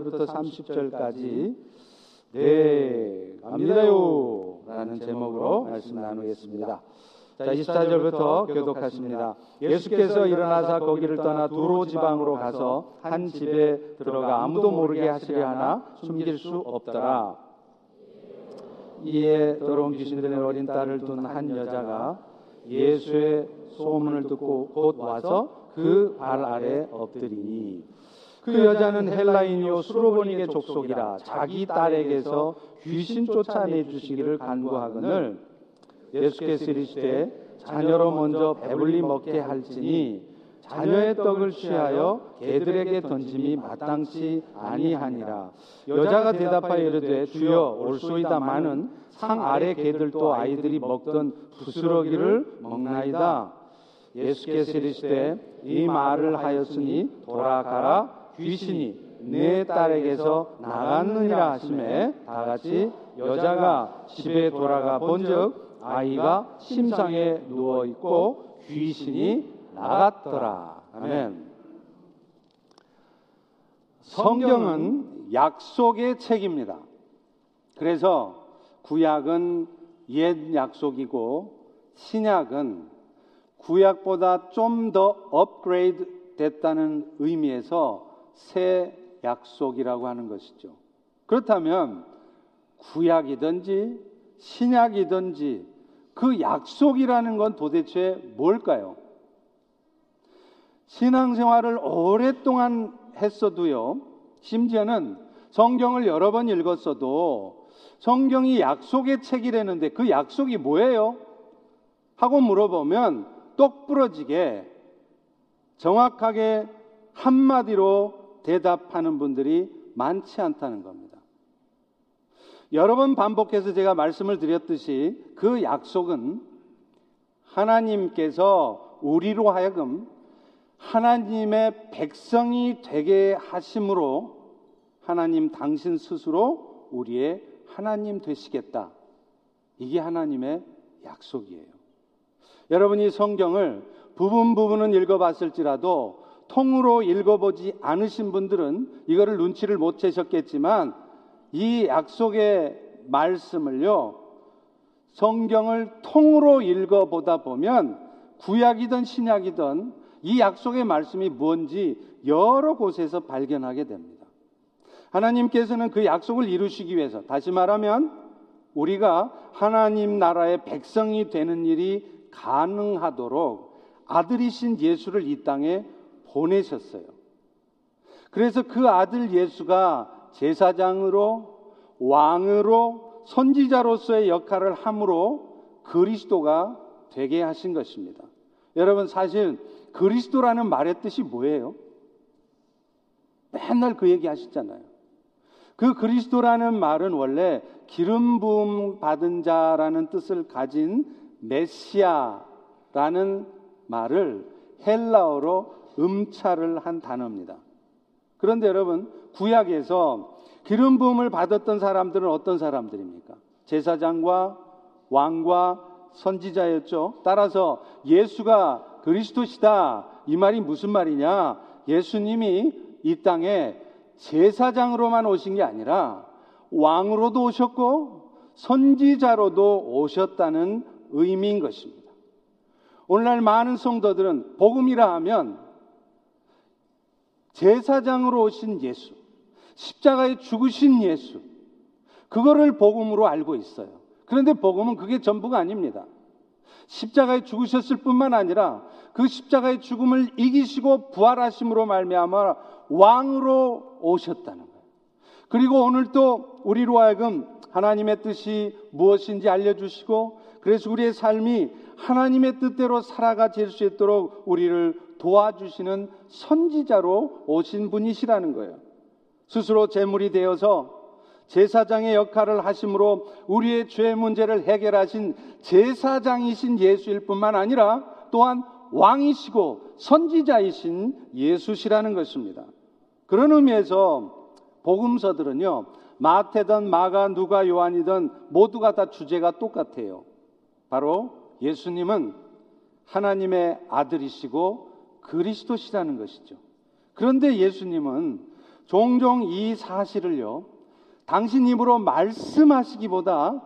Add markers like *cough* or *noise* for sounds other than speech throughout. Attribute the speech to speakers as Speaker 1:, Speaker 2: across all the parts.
Speaker 1: 28절부터 30절까지 네, 갑니다요. 라는 제목으로 말씀 나누겠습니다. 자, 24절부터 교독하십니다. 예수께서 일어나사 거기를 떠나 두로 지방으로 가서 한 집에 들어가 아무도 모르게 하시려 하나 숨길 수 없더라. 이에 더러운 귀신 들린 어린 딸을 둔 한 여자가 예수의 소문을 듣고 곧 와서 그 발 아래 엎드리니 그 여자는 헬라인이요 수로보니게 족속이라 자기 딸에게서 귀신 쫓아내 주시기를 간구하거늘 예수께서 이르시되 자녀로 먼저 배불리 먹게 할지니 자녀의 떡을 취하여 개들에게 던짐이 마땅치 아니하니라. 여자가 대답하여 이르되 주여 올소이다마는 상 아래 개들도 아이들이 먹던 부스러기를 먹나이다. 예수께서 이르시되 이 말을 하였으니 돌아가라 귀신이 내 딸에게서 나갔느니라 하심에 다 같이 여자가 집에 돌아가 본즉 아이가 심상에 누워 있고 귀신이 나갔더라. 아멘. 성경은 약속의 책입니다. 그래서 구약은 옛 약속이고 신약은 구약보다 좀 더 업그레이드 됐다는 의미에서 새 약속이라고 하는 것이죠. 그렇다면 구약이든지 신약이든지 그 약속이라는 건 도대체 뭘까요? 신앙생활을 오랫동안 했어도요, 심지어는 성경을 여러 번 읽었어도 성경이 약속의 책이라는데 그 약속이 뭐예요? 하고 물어보면 똑 부러지게 정확하게 한마디로 대답하는 분들이 많지 않다는 겁니다. 여러 번 반복해서 제가 말씀을 드렸듯이 그 약속은 하나님께서 우리로 하여금 하나님의 백성이 되게 하심으로 하나님 당신 스스로 우리의 하나님 되시겠다. 이게 하나님의 약속이에요. 여러분이 성경을 부분 부분은 읽어봤을지라도 통으로 읽어보지 않으신 분들은 이거를 눈치를 못 채셨겠지만 이 약속의 말씀을요, 성경을 통으로 읽어보다 보면 구약이든 신약이든 이 약속의 말씀이 뭔지 여러 곳에서 발견하게 됩니다. 하나님께서는 그 약속을 이루시기 위해서, 다시 말하면 우리가 하나님 나라의 백성이 되는 일이 가능하도록 아들이신 예수를 이 땅에 보내셨어요. 그래서 그 아들 예수가 제사장으로 왕으로 선지자로서의 역할을 함으로 그리스도가 되게 하신 것입니다. 여러분 사실 그리스도라는 말의 뜻이 뭐예요? 맨날 그 얘기 하시잖아요. 그 그리스도라는 말은 원래 기름 부음 받은 자라는 뜻을 가진 메시아라는 말을 헬라어로 음차를 한 단어입니다. 그런데 여러분, 구약에서 기름 부음을 받았던 사람들은 어떤 사람들입니까? 제사장과 왕과 선지자였죠. 따라서 예수가 그리스도시다. 이 말이 무슨 말이냐? 예수님이 이 땅에 제사장으로만 오신 게 아니라 왕으로도 오셨고 선지자로도 오셨다는 의미인 것입니다. 오늘날 많은 성도들은 복음이라 하면 제사장으로 오신 예수, 십자가에 죽으신 예수, 그거를 복음으로 알고 있어요. 그런데 복음은 그게 전부가 아닙니다. 십자가에 죽으셨을 뿐만 아니라 그 십자가의 죽음을 이기시고 부활하심으로 말미암아 왕으로 오셨다는 거예요. 그리고 오늘 또 우리로 하여금 하나님의 뜻이 무엇인지 알려주시고 그래서 우리의 삶이 하나님의 뜻대로 살아가질 수 있도록 우리를 도와주시는 선지자로 오신 분이시라는 거예요. 스스로 제물이 되어서 제사장의 역할을 하심으로 우리의 죄 문제를 해결하신 제사장이신 예수일 뿐만 아니라 또한 왕이시고 선지자이신 예수시라는 것입니다. 그런 의미에서 복음서들은요, 마태든 마가, 누가, 요한이든 모두가 다 주제가 똑같아요. 바로 예수님은 하나님의 아들이시고 그리스도시라는 것이죠. 그런데 예수님은 종종 이 사실을요, 당신 입으로 말씀하시기보다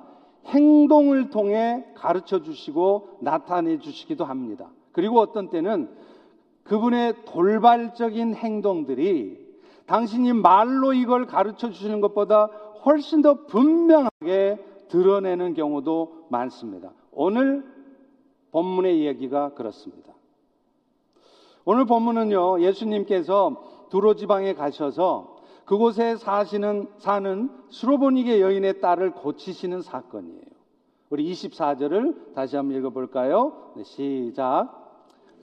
Speaker 1: 행동을 통해 가르쳐 주시고 나타내 주시기도 합니다. 그리고 어떤 때는 그분의 돌발적인 행동들이 당신이 말로 이걸 가르쳐 주시는 것보다 훨씬 더 분명하게 드러내는 경우도 많습니다. 오늘 본문의 이야기가 그렇습니다. 오늘 본문은요, 예수님께서 두로 지방에 가셔서 그곳에 사시는, 사는 수로보니게 여인의 딸을 고치시는 사건이에요. 우리 24절을 다시 한번 읽어볼까요? 네, 시작.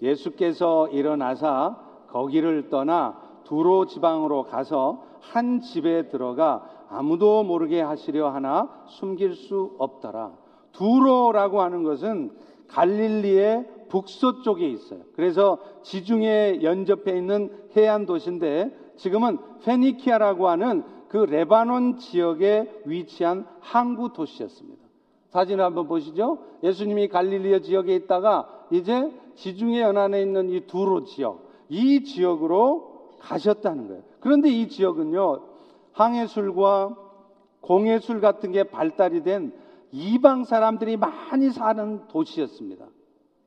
Speaker 1: 예수께서 일어나사 거기를 떠나 두로 지방으로 가서 한 집에 들어가 아무도 모르게 하시려 하나 숨길 수 없더라. 두로라고 하는 것은 갈릴리의 북서쪽에 있어요. 그래서 지중해 연접해 있는 해안 도시인데 지금은 페니키아라고 하는 그 레바논 지역에 위치한 항구 도시였습니다. 사진을 한번 보시죠. 예수님이 갈릴리아 지역에 있다가 이제 지중해 연안에 있는 이 두로 지역, 이 지역으로 가셨다는 거예요. 그런데 이 지역은요, 항해술과 공해술 같은 게 발달이 된 이방 사람들이 많이 사는 도시였습니다.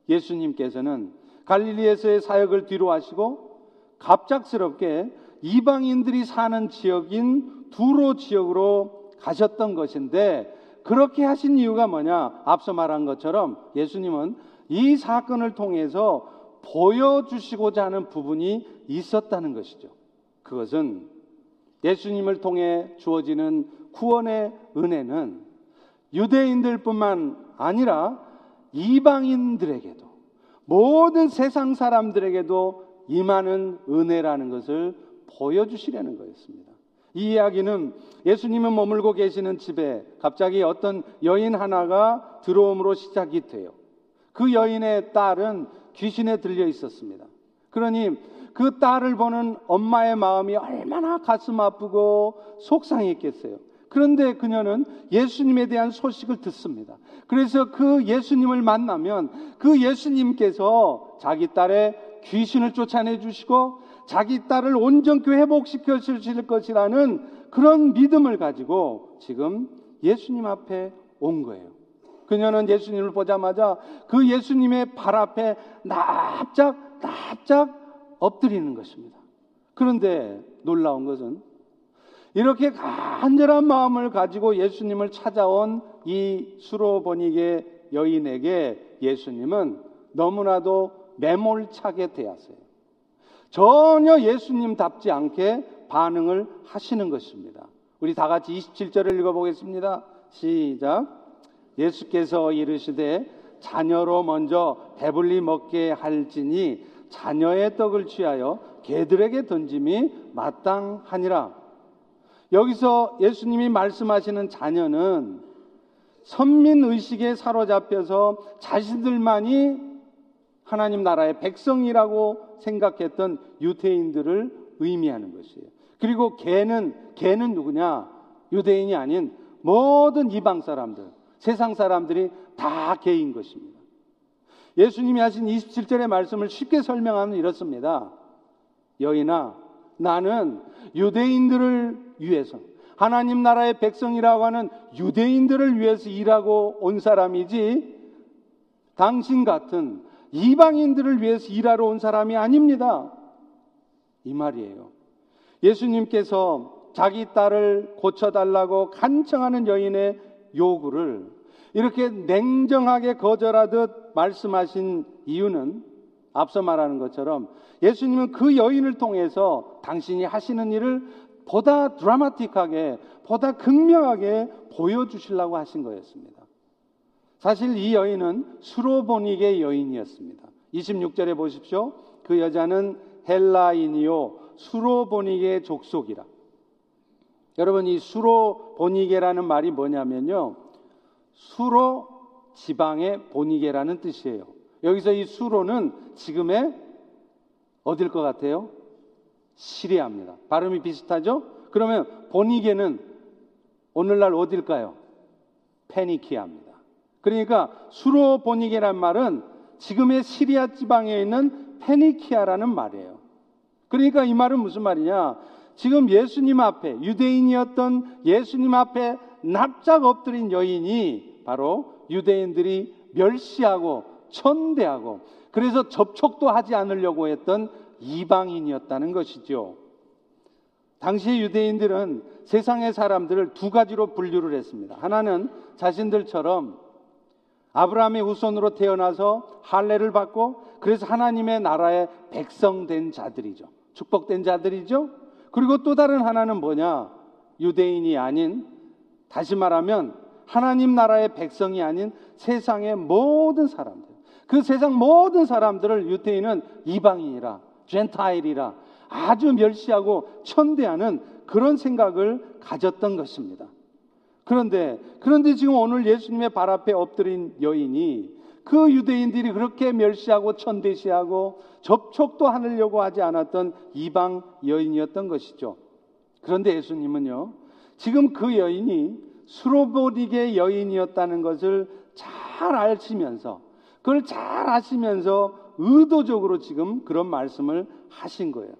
Speaker 1: 예수님께서는 갈릴리에서의 사역을 뒤로 하시고 갑작스럽게 이방인들이 사는 지역인 두로 지역으로 가셨던 것인데 그렇게 하신 이유가 뭐냐? 앞서 말한 것처럼 예수님은 이 사건을 통해서 보여주시고자 하는 부분이 있었다는 것이죠. 그것은 예수님을 통해 주어지는 구원의 은혜는 유대인들 뿐만 아니라 이방인들에게도 모든 세상 사람들에게도 임하는 은혜라는 것을 보여주시려는 거였습니다. 이 이야기는 예수님은 머물고 계시는 집에 갑자기 어떤 여인 하나가 들어옴으로 시작이 돼요. 그 여인의 딸은 귀신에 들려 있었습니다. 그러니 그 딸을 보는 엄마의 마음이 얼마나 가슴 아프고 속상했겠어요. 그런데 그녀는 예수님에 대한 소식을 듣습니다. 그래서 그 예수님을 만나면 그 예수님께서 자기 딸의 귀신을 쫓아내 주시고 자기 딸을 온전히 회복시켜 주실 것이라는 그런 믿음을 가지고 지금 예수님 앞에 온 거예요. 그녀는 예수님을 보자마자 그 예수님의 발 앞에 납작, 납작 엎드리는 것입니다. 그런데 놀라운 것은 이렇게 간절한 마음을 가지고 예수님을 찾아온 이 수로보니게 여인에게 예수님은 너무나도 매몰차게 대하세요. 전혀 예수님답지 않게 반응을 하시는 것입니다. 우리 다 같이 27절을 읽어보겠습니다. 시작. 예수께서 이르시되 자녀로 먼저 배불리 먹게 할지니 자녀의 떡을 취하여 개들에게 던짐이 마땅하니라. 여기서 예수님이 말씀하시는 자녀는 선민 의식에 사로잡혀서 자신들만이 하나님 나라의 백성이라고 생각했던 유대인들을 의미하는 것이에요. 그리고 개는 개는 누구냐? 유대인이 아닌 모든 이방 사람들, 세상 사람들이 다 개인 것입니다. 예수님이 하신 27절의 말씀을 쉽게 설명하면 이렇습니다. 여인아, 나는 유대인들을 위해서 하나님 나라의 백성이라고 하는 유대인들을 위해서 일하고 온 사람이지 당신 같은 이방인들을 위해서 일하러 온 사람이 아닙니다. 이 말이에요. 예수님께서 자기 딸을 고쳐달라고 간청하는 여인의 요구를 이렇게 냉정하게 거절하듯 말씀하신 이유는 앞서 말하는 것처럼 예수님은 그 여인을 통해서 당신이 하시는 일을 보다 드라마틱하게, 보다 극명하게 보여주시려고 하신 거였습니다. 사실 이 여인은 수로보닉의 여인이었습니다. 26절에 보십시오. 그 여자는 헬라인이요, 수로보닉의 족속이라. 여러분, 이 수로보니게라는 말이 뭐냐면요. 수로 지방의 보니게라는 뜻이에요. 여기서 이 수로는 지금의 어딜 것 같아요? 시리아입니다. 발음이 비슷하죠? 그러면 보니게는 오늘날 어딜까요? 페니키아입니다. 그러니까 수로 보니게란 말은 지금의 시리아 지방에 있는 페니키아라는 말이에요. 그러니까 이 말은 무슨 말이냐? 지금 예수님 앞에 유대인이었던 예수님 앞에 납작 엎드린 여인이 바로 유대인들이 멸시하고 천대하고 그래서 접촉도 하지 않으려고 했던 이방인이었다는 것이죠. 당시 유대인들은 세상의 사람들을 두 가지로 분류를 했습니다. 하나는 자신들처럼 아브라함의 후손으로 태어나서 할례를 받고 그래서 하나님의 나라의 백성된 자들이죠. 축복된 자들이죠. 그리고 또 다른 하나는 뭐냐? 유대인이 아닌 다시 말하면 하나님 나라의 백성이 아닌 세상의 모든 사람들. 그 세상 모든 사람들을 유대인은 이방인이라, 젠타일이라 아주 멸시하고 천대하는 그런 생각을 가졌던 것입니다. 그런데, 그런데 지금 오늘 예수님의 발 앞에 엎드린 여인이 그 유대인들이 그렇게 멸시하고 천대시하고 접촉도 하려고 하지 않았던 이방 여인이었던 것이죠. 그런데 예수님은요, 지금 그 여인이 수로보리게 여인이었다는 것을 잘 아시면서, 그걸 잘 아시면서 의도적으로 지금 그런 말씀을 하신 거예요.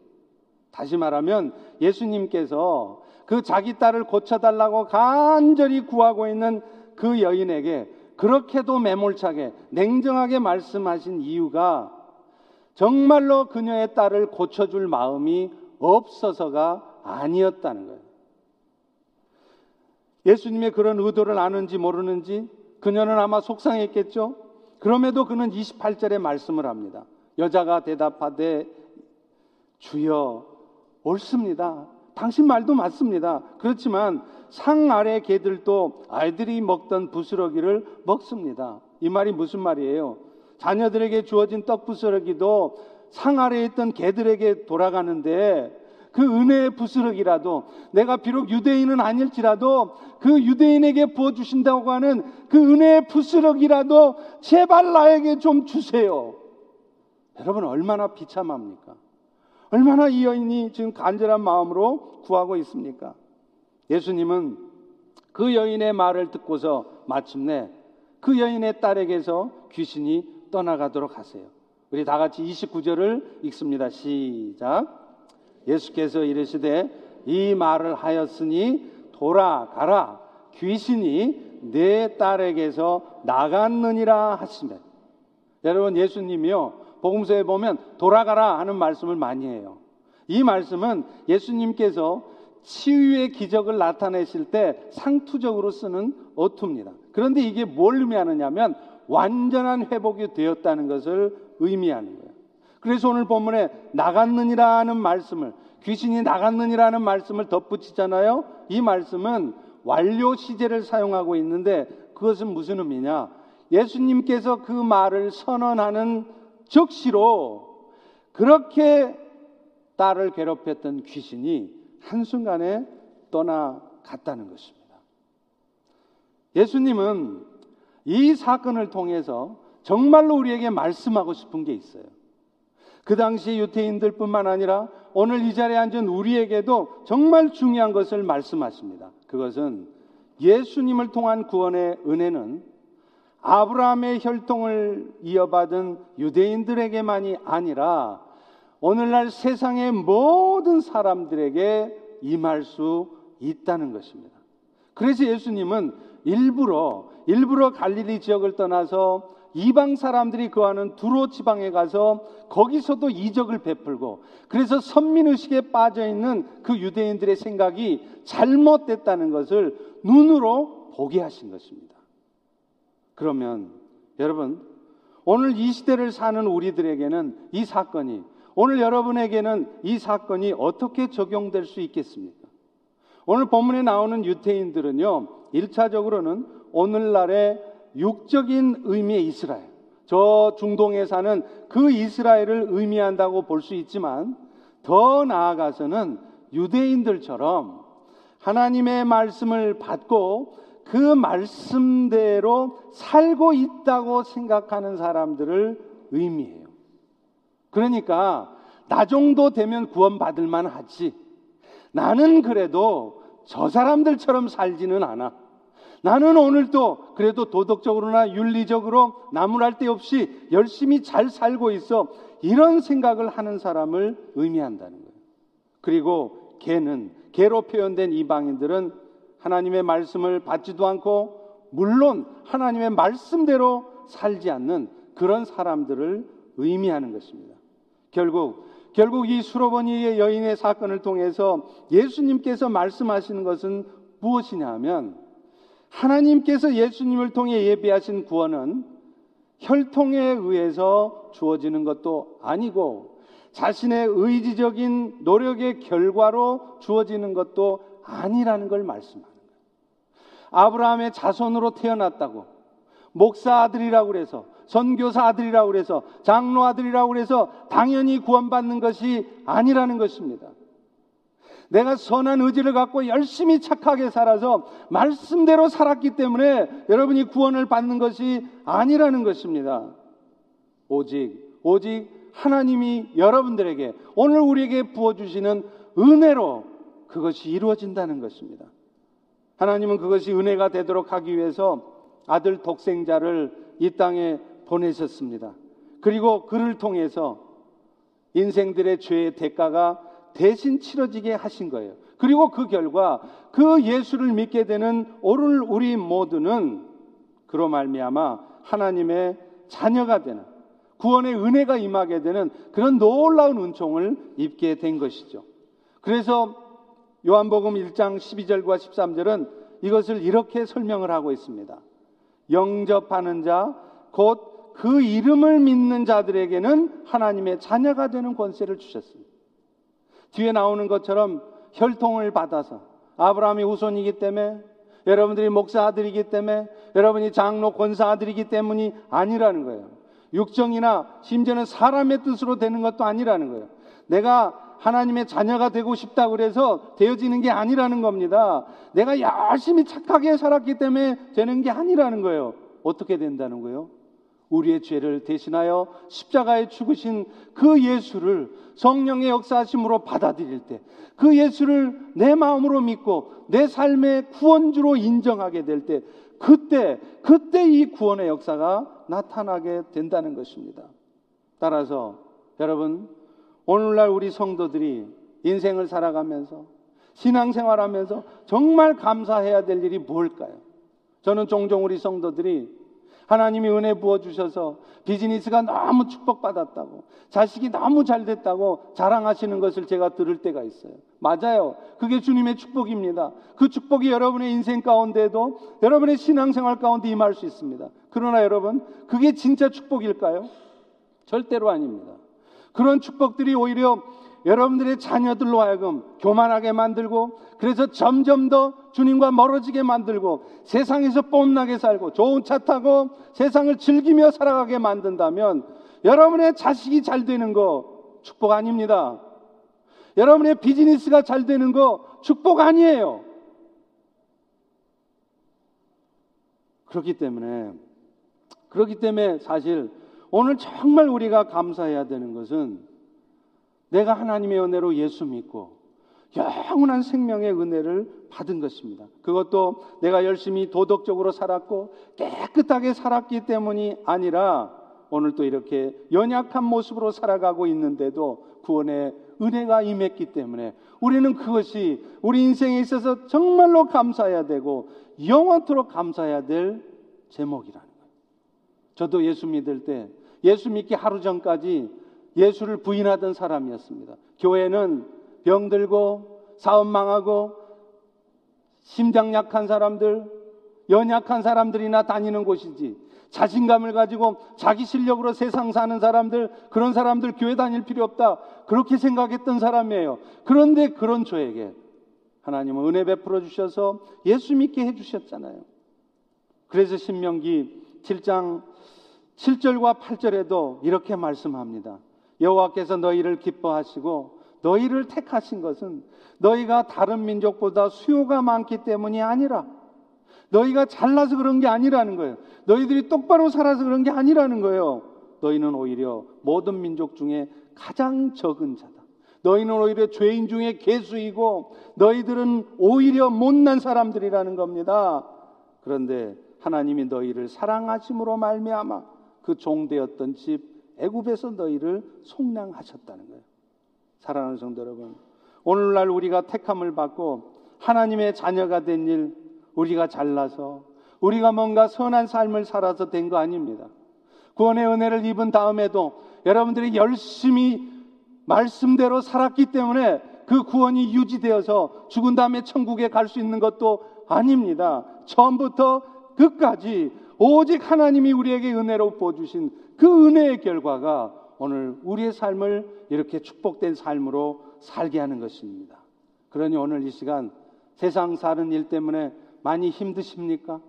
Speaker 1: 다시 말하면 예수님께서 그 자기 딸을 고쳐달라고 간절히 구하고 있는 그 여인에게 그렇게도 매몰차게 냉정하게 말씀하신 이유가 정말로 그녀의 딸을 고쳐줄 마음이 없어서가 아니었다는 거예요. 예수님의 그런 의도를 아는지 모르는지 그녀는 아마 속상했겠죠? 그럼에도 그는 28절에 말씀을 합니다. 여자가 대답하되 주여 옳습니다. 당신 말도 맞습니다. 그렇지만 상 아래 개들도 아이들이 먹던 부스러기를 먹습니다. 이 말이 무슨 말이에요? 자녀들에게 주어진 떡 부스러기도 상 아래에 있던 개들에게 돌아가는데 그 은혜의 부스러기라도 내가 비록 유대인은 아닐지라도 그 유대인에게 부어 주신다고 하는 그 은혜의 부스러기라도 제발 나에게 좀 주세요. 여러분 얼마나 비참합니까? 얼마나 이 여인이 지금 간절한 마음으로 구하고 있습니까? 예수님은 그 여인의 말을 듣고서 마침내 그 여인의 딸에게서 귀신이 떠나가도록 하세요. 우리 다 같이 29절을 읽습니다. 시작. 예수께서 이르시되 이 말을 하였으니 돌아가라 귀신이 내 딸에게서 나갔느니라 하시면 여러분 예수님이요 복음서에 보면 돌아가라 하는 말씀을 많이 해요. 이 말씀은 예수님께서 치유의 기적을 나타내실 때 상투적으로 쓰는 어투입니다. 그런데 이게 뭘 의미하느냐면 완전한 회복이 되었다는 것을 의미하는 거예요. 그래서 오늘 본문에 나갔느니라는 말씀을 귀신이 나갔느니라는 말씀을 덧붙이잖아요. 이 말씀은 완료 시제를 사용하고 있는데 그것은 무슨 의미냐? 예수님께서 그 말을 선언하는 즉시로 그렇게 딸을 괴롭혔던 귀신이 한순간에 떠나갔다는 것입니다. 예수님은 이 사건을 통해서 정말로 우리에게 말씀하고 싶은 게 있어요. 그 당시 유태인들뿐만 아니라 오늘 이 자리에 앉은 우리에게도 정말 중요한 것을 말씀하십니다. 그것은 예수님을 통한 구원의 은혜는 아브라함의 혈통을 이어받은 유대인들에게만이 아니라 오늘날 세상의 모든 사람들에게 임할 수 있다는 것입니다. 그래서 예수님은 일부러 일부러 갈릴리 지역을 떠나서 이방 사람들이 거하는 두로 지방에 가서 거기서도 이적을 베풀고 그래서 선민 의식에 빠져 있는 그 유대인들의 생각이 잘못됐다는 것을 눈으로 보게 하신 것입니다. 그러면 여러분 오늘 이 시대를 사는 우리들에게는 이 사건이 오늘 여러분에게는 이 사건이 어떻게 적용될 수 있겠습니까? 오늘 본문에 나오는 유태인들은요, 1차적으로는 오늘날의 육적인 의미의 이스라엘, 저 중동에 사는 그 이스라엘을 의미한다고 볼 수 있지만 더 나아가서는 유대인들처럼 하나님의 말씀을 받고 그 말씀대로 살고 있다고 생각하는 사람들을 의미해요. 그러니까 나 정도 되면 구원받을 만 하지. 나는 그래도 저 사람들처럼 살지는 않아. 나는 오늘도 그래도 도덕적으로나 윤리적으로 나무랄 데 없이 열심히 잘 살고 있어. 이런 생각을 하는 사람을 의미한다는 거예요. 그리고 개는 개로 표현된 이방인들은 하나님의 말씀을 받지도 않고 물론 하나님의 말씀대로 살지 않는 그런 사람들을 의미하는 것입니다. 결국 결국 이 수로버니의 여인의 사건을 통해서 예수님께서 말씀하시는 것은 무엇이냐 하면 하나님께서 예수님을 통해 예비하신 구원은 혈통에 의해서 주어지는 것도 아니고 자신의 의지적인 노력의 결과로 주어지는 것도 아니라는 걸 말씀하는 거예요. 아브라함의 자손으로 태어났다고 목사 아들이라고 그래서 선교사 아들이라고 그래서 장로 아들이라고 그래서 당연히 구원받는 것이 아니라는 것입니다. 내가 선한 의지를 갖고 열심히 착하게 살아서 말씀대로 살았기 때문에 여러분이 구원을 받는 것이 아니라는 것입니다. 오직, 오직 하나님이 여러분들에게 오늘 우리에게 부어주시는 은혜로 그것이 이루어진다는 것입니다. 하나님은 그것이 은혜가 되도록 하기 위해서 아들 독생자를 이 땅에 보내셨습니다. 그리고 그를 통해서 인생들의 죄의 대가가 대신 치러지게 하신 거예요. 그리고 그 결과 그 예수를 믿게 되는 오늘 우리 모두는 그로 말미암아 하나님의 자녀가 되는 구원의 은혜가 임하게 되는 그런 놀라운 은총을 입게 된 것이죠. 그래서 요한복음 1장 12절과 13절은 이것을 이렇게 설명을 하고 있습니다. 영접하는 자, 곧 그 이름을 믿는 자들에게는 하나님의 자녀가 되는 권세를 주셨습니다. 뒤에 나오는 것처럼 혈통을 받아서 아브라함이 후손이기 때문에 여러분들이 목사 아들이기 때문에 여러분이 장로 권사 아들이기 때문이 아니라는 거예요. 육정이나 심지어는 사람의 뜻으로 되는 것도 아니라는 거예요. 내가 하나님의 자녀가 되고 싶다 그래서 되어지는 게 아니라는 겁니다. 내가 열심히 착하게 살았기 때문에 되는 게 아니라는 거예요. 어떻게 된다는 거예요? 우리의 죄를 대신하여 십자가에 죽으신 그 예수를 성령의 역사하심으로 받아들일 때, 그 예수를 내 마음으로 믿고 내 삶의 구원주로 인정하게 될 때, 그때, 그때 이 구원의 역사가 나타나게 된다는 것입니다. 따라서 여러분, 오늘날 우리 성도들이 인생을 살아가면서 신앙생활하면서 정말 감사해야 될 일이 뭘까요? 저는 종종 우리 성도들이 하나님이 은혜 부어주셔서 비즈니스가 너무 축복받았다고, 자식이 너무 잘 됐다고 자랑하시는 것을 제가 들을 때가 있어요. 맞아요. 그게 주님의 축복입니다. 그 축복이 여러분의 인생 가운데도 여러분의 신앙생활 가운데 임할 수 있습니다. 그러나 여러분, 그게 진짜 축복일까요? 절대로 아닙니다. 그런 축복들이 오히려 여러분들의 자녀들로 하여금 교만하게 만들고 그래서 점점 더 주님과 멀어지게 만들고 세상에서 뽐나게 살고 좋은 차 타고 세상을 즐기며 살아가게 만든다면 여러분의 자식이 잘 되는 거 축복 아닙니다. 여러분의 비즈니스가 잘 되는 거 축복 아니에요. 그렇기 때문에 그렇기 때문에 사실 오늘 정말 우리가 감사해야 되는 것은 내가 하나님의 은혜로 예수 믿고 영원한 생명의 은혜를 받은 것입니다. 그것도 내가 열심히 도덕적으로 살았고 깨끗하게 살았기 때문이 아니라 오늘 또 이렇게 연약한 모습으로 살아가고 있는데도 구원의 은혜가 임했기 때문에 우리는 그것이 우리 인생에 있어서 정말로 감사해야 되고 영원토록 감사해야 될 제목이라는 거예요. 저도 예수 믿을 때 예수 믿기 하루 전까지 예수를 부인하던 사람이었습니다. 교회는 병들고 사업 망하고 심장 약한 사람들, 연약한 사람들이나 다니는 곳이지. 자신감을 가지고 자기 실력으로 세상 사는 사람들, 그런 사람들 교회 다닐 필요 없다. 그렇게 생각했던 사람이에요. 그런데 그런 저에게 하나님은 은혜 베풀어 주셔서 예수 믿게 해 주셨잖아요. 그래서 신명기 7장 7절과 8절에도 이렇게 말씀합니다. 여호와께서 너희를 기뻐하시고 너희를 택하신 것은 너희가 다른 민족보다 수요가 많기 때문이 아니라 너희가 잘나서 그런 게 아니라는 거예요. 너희들이 똑바로 살아서 그런 게 아니라는 거예요. 너희는 오히려 모든 민족 중에 가장 적은 자다. 너희는 오히려 죄인 중에 개수이고 너희들은 오히려 못난 사람들이라는 겁니다. 그런데 하나님이 너희를 사랑하심으로 말미암아 그 종되었던 집 애굽에서 너희를 속량하셨다는 거예요. 사랑하는 성도 여러분, 오늘날 우리가 택함을 받고 하나님의 자녀가 된 일, 우리가 잘나서 우리가 뭔가 선한 삶을 살아서 된 거 아닙니다. 구원의 은혜를 입은 다음에도 여러분들이 열심히 말씀대로 살았기 때문에 그 구원이 유지되어서 죽은 다음에 천국에 갈 수 있는 것도 아닙니다. 처음부터 끝까지 오직 하나님이 우리에게 은혜로 부어주신 그 은혜의 결과가 오늘 우리의 삶을 이렇게 축복된 삶으로 살게 하는 것입니다. 그러니 오늘 이 시간 세상 사는 일 때문에 많이 힘드십니까?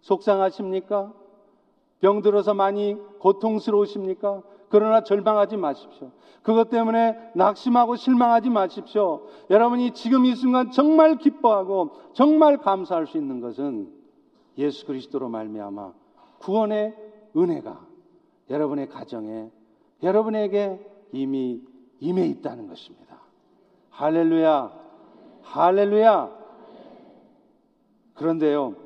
Speaker 1: 속상하십니까? 병들어서 많이 고통스러우십니까? 그러나 절망하지 마십시오. 그것 때문에 낙심하고 실망하지 마십시오. 여러분이 지금 이 순간 정말 기뻐하고 정말 감사할 수 있는 것은 예수 그리스도로 말미암아 구원의 은혜가 여러분의 가정에 여러분에게 이미 임해 있다는 것입니다. 할렐루야. 할렐루야. 그런데요.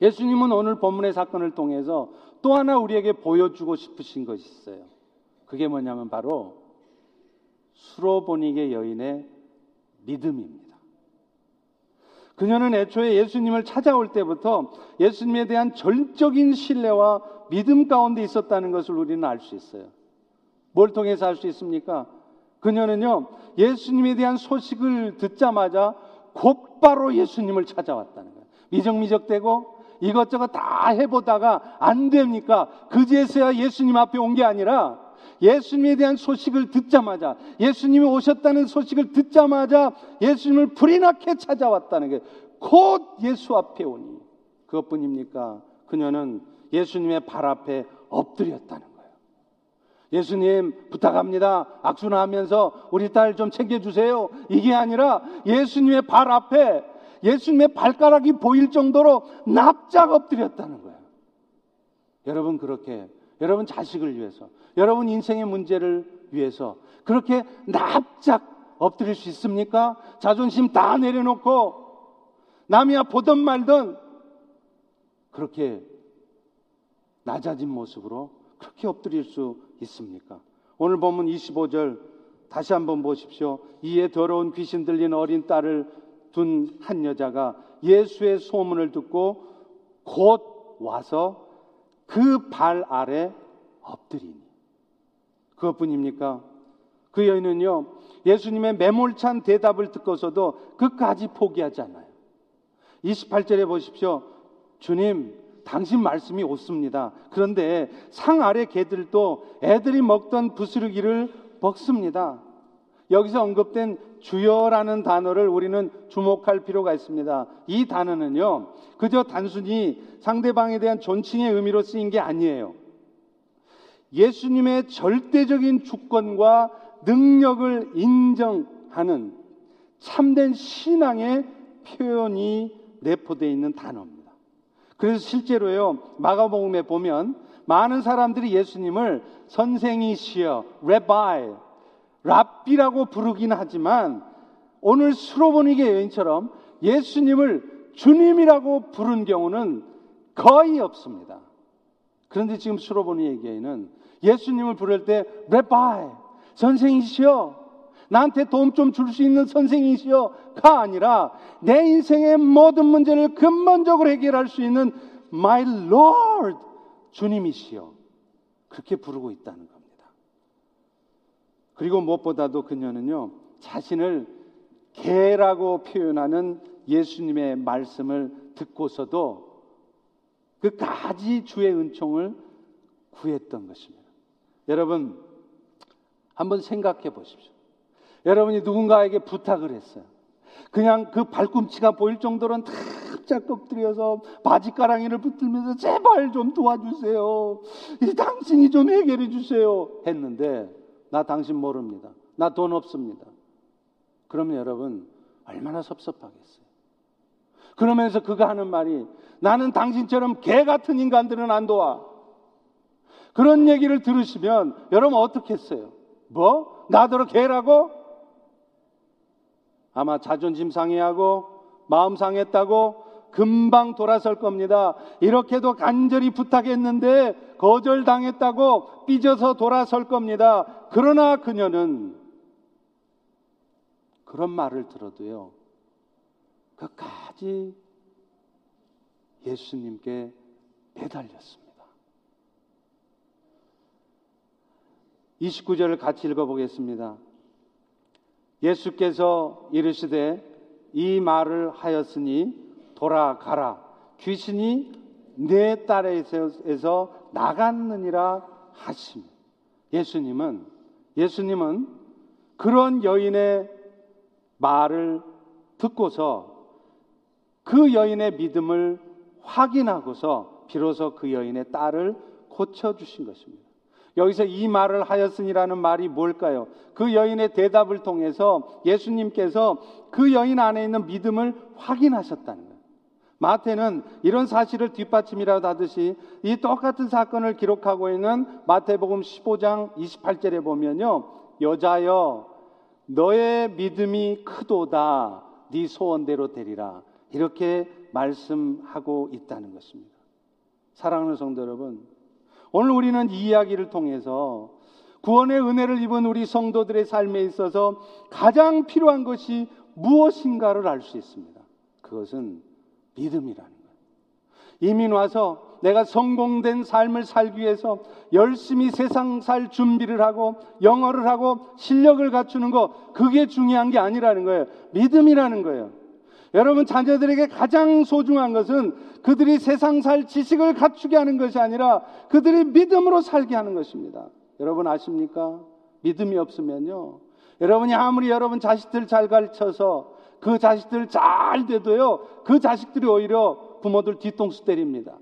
Speaker 1: 예수님은 오늘 본문의 사건을 통해서 또 하나 우리에게 보여주고 싶으신 것이 있어요. 그게 뭐냐면 바로 수로보니게 여인의 믿음입니다. 그녀는 애초에 예수님을 찾아올 때부터 예수님에 대한 절적인 신뢰와 믿음 가운데 있었다는 것을 우리는 알 수 있어요. 뭘 통해서 알 수 있습니까? 그녀는요, 예수님에 대한 소식을 듣자마자 곧바로 예수님을 찾아왔다는 거예요. 미적미적되고 이것저것 다 해보다가 안 됩니까? 그제서야 예수님 앞에 온 게 아니라 예수님에 대한 소식을 듣자마자 예수님이 오셨다는 소식을 듣자마자 예수님을 불이 나게 찾아왔다는 게 곧 예수 앞에 오니 그것뿐입니까? 그녀는 예수님의 발 앞에 엎드렸다는 거예요. 예수님 부탁합니다. 악수나 하면서 우리 딸 좀 챙겨주세요. 이게 아니라 예수님의 발 앞에 예수님의 발가락이 보일 정도로 납작 엎드렸다는 거예요. 여러분 그렇게 여러분 자식을 위해서 여러분 인생의 문제를 위해서 그렇게 납작 엎드릴 수 있습니까? 자존심 다 내려놓고 남이야 보던 말던 그렇게 낮아진 모습으로 그렇게 엎드릴 수 있습니까? 오늘 보면 25절 다시 한번 보십시오. 이에 더러운 귀신 들린 어린 딸을 둔 한 여자가 예수의 소문을 듣고 곧 와서 그 발 아래 엎드리니. 그것뿐입니까? 그 여인은요, 예수님의 매몰찬 대답을 듣고서도 끝까지 포기하지 않아요. 28절에 보십시오. 주님, 당신 말씀이 옳습니다. 그런데 상 아래 개들도 애들이 먹던 부스러기를 먹습니다. 여기서 언급된 주여라는 단어를 우리는 주목할 필요가 있습니다. 이 단어는요, 그저 단순히 상대방에 대한 존칭의 의미로 쓰인 게 아니에요. 예수님의 절대적인 주권과 능력을 인정하는 참된 신앙의 표현이 내포되어 있는 단어입니다. 그래서 실제로요, 마가복음에 보면 많은 사람들이 예수님을 선생이시여, 레바이, 랍비라고 부르긴 하지만 오늘 수로보니게 여인처럼 예수님을 주님이라고 부른 경우는 거의 없습니다. 그런데 지금 수로보니에게는 예수님을 부를 때 레바이 선생이시여 나한테 도움 좀 줄 수 있는 선생이시여가 아니라 내 인생의 모든 문제를 근본적으로 해결할 수 있는 My Lord 주님이시여 그렇게 부르고 있다는 겁니다. 그리고 무엇보다도 그녀는요 자신을 개라고 표현하는 예수님의 말씀을 듣고서도 그까지 주의 은총을 구했던 것입니다. 여러분 한번 생각해 보십시오. 여러분이 누군가에게 부탁을 했어요. 그냥 그 발꿈치가 보일 정도로는 탁짝 엎드려서 바지가랑이를 붙들면서 제발 좀 도와주세요. 이 당신이 좀 해결해 주세요. 했는데 나 당신 모릅니다. 나 돈 없습니다. 그러면 여러분 얼마나 섭섭하겠어요. 그러면서 그가 하는 말이 나는 당신처럼 개 같은 인간들은 안 도와. 그런 얘기를 들으시면 여러분 어떻게 했어요? 뭐? 나더러 개라고? 아마 자존심 상해하고 마음 상했다고 금방 돌아설 겁니다. 이렇게도 간절히 부탁했는데 거절당했다고 삐져서 돌아설 겁니다. 그러나 그녀는 그런 말을 들어도요. 끝까지 예수님께 매달렸습니다. 29절을 같이 읽어보겠습니다. 예수께서 이르시되 이 말을 하였으니 돌아가라. 귀신이 내 딸에서 나갔느니라 하심. 예수님은 예수님은 그런 여인의 말을 듣고서 그 여인의 믿음을 확인하고서 비로소 그 여인의 딸을 고쳐 주신 것입니다. 여기서 이 말을 하였으니라는 말이 뭘까요? 그 여인의 대답을 통해서 예수님께서 그 여인 안에 있는 믿음을 확인하셨다는 거예요. 마태는 이런 사실을 뒷받침이라도 하듯이 이 똑같은 사건을 기록하고 있는 마태복음 15장 28절에 보면요. 여자여 너의 믿음이 크도다 네 소원대로 되리라 이렇게 말씀하고 있다는 것입니다. 사랑하는 성도 여러분, 오늘 우리는 이 이야기를 통해서 구원의 은혜를 입은 우리 성도들의 삶에 있어서 가장 필요한 것이 무엇인가를 알 수 있습니다. 그것은 믿음이라는 거예요. 이민 와서 내가 성공된 삶을 살기 위해서 열심히 세상 살 준비를 하고 영어를 하고 실력을 갖추는 거 그게 중요한 게 아니라는 거예요. 믿음이라는 거예요. 여러분 자녀들에게 가장 소중한 것은 그들이 세상 살 지식을 갖추게 하는 것이 아니라 그들이 믿음으로 살게 하는 것입니다. 여러분 아십니까? 믿음이 없으면요. 여러분이 아무리 여러분 자식들 잘 가르쳐서 그 자식들 잘 돼도요. 그 자식들이 오히려 부모들 뒤통수 때립니다.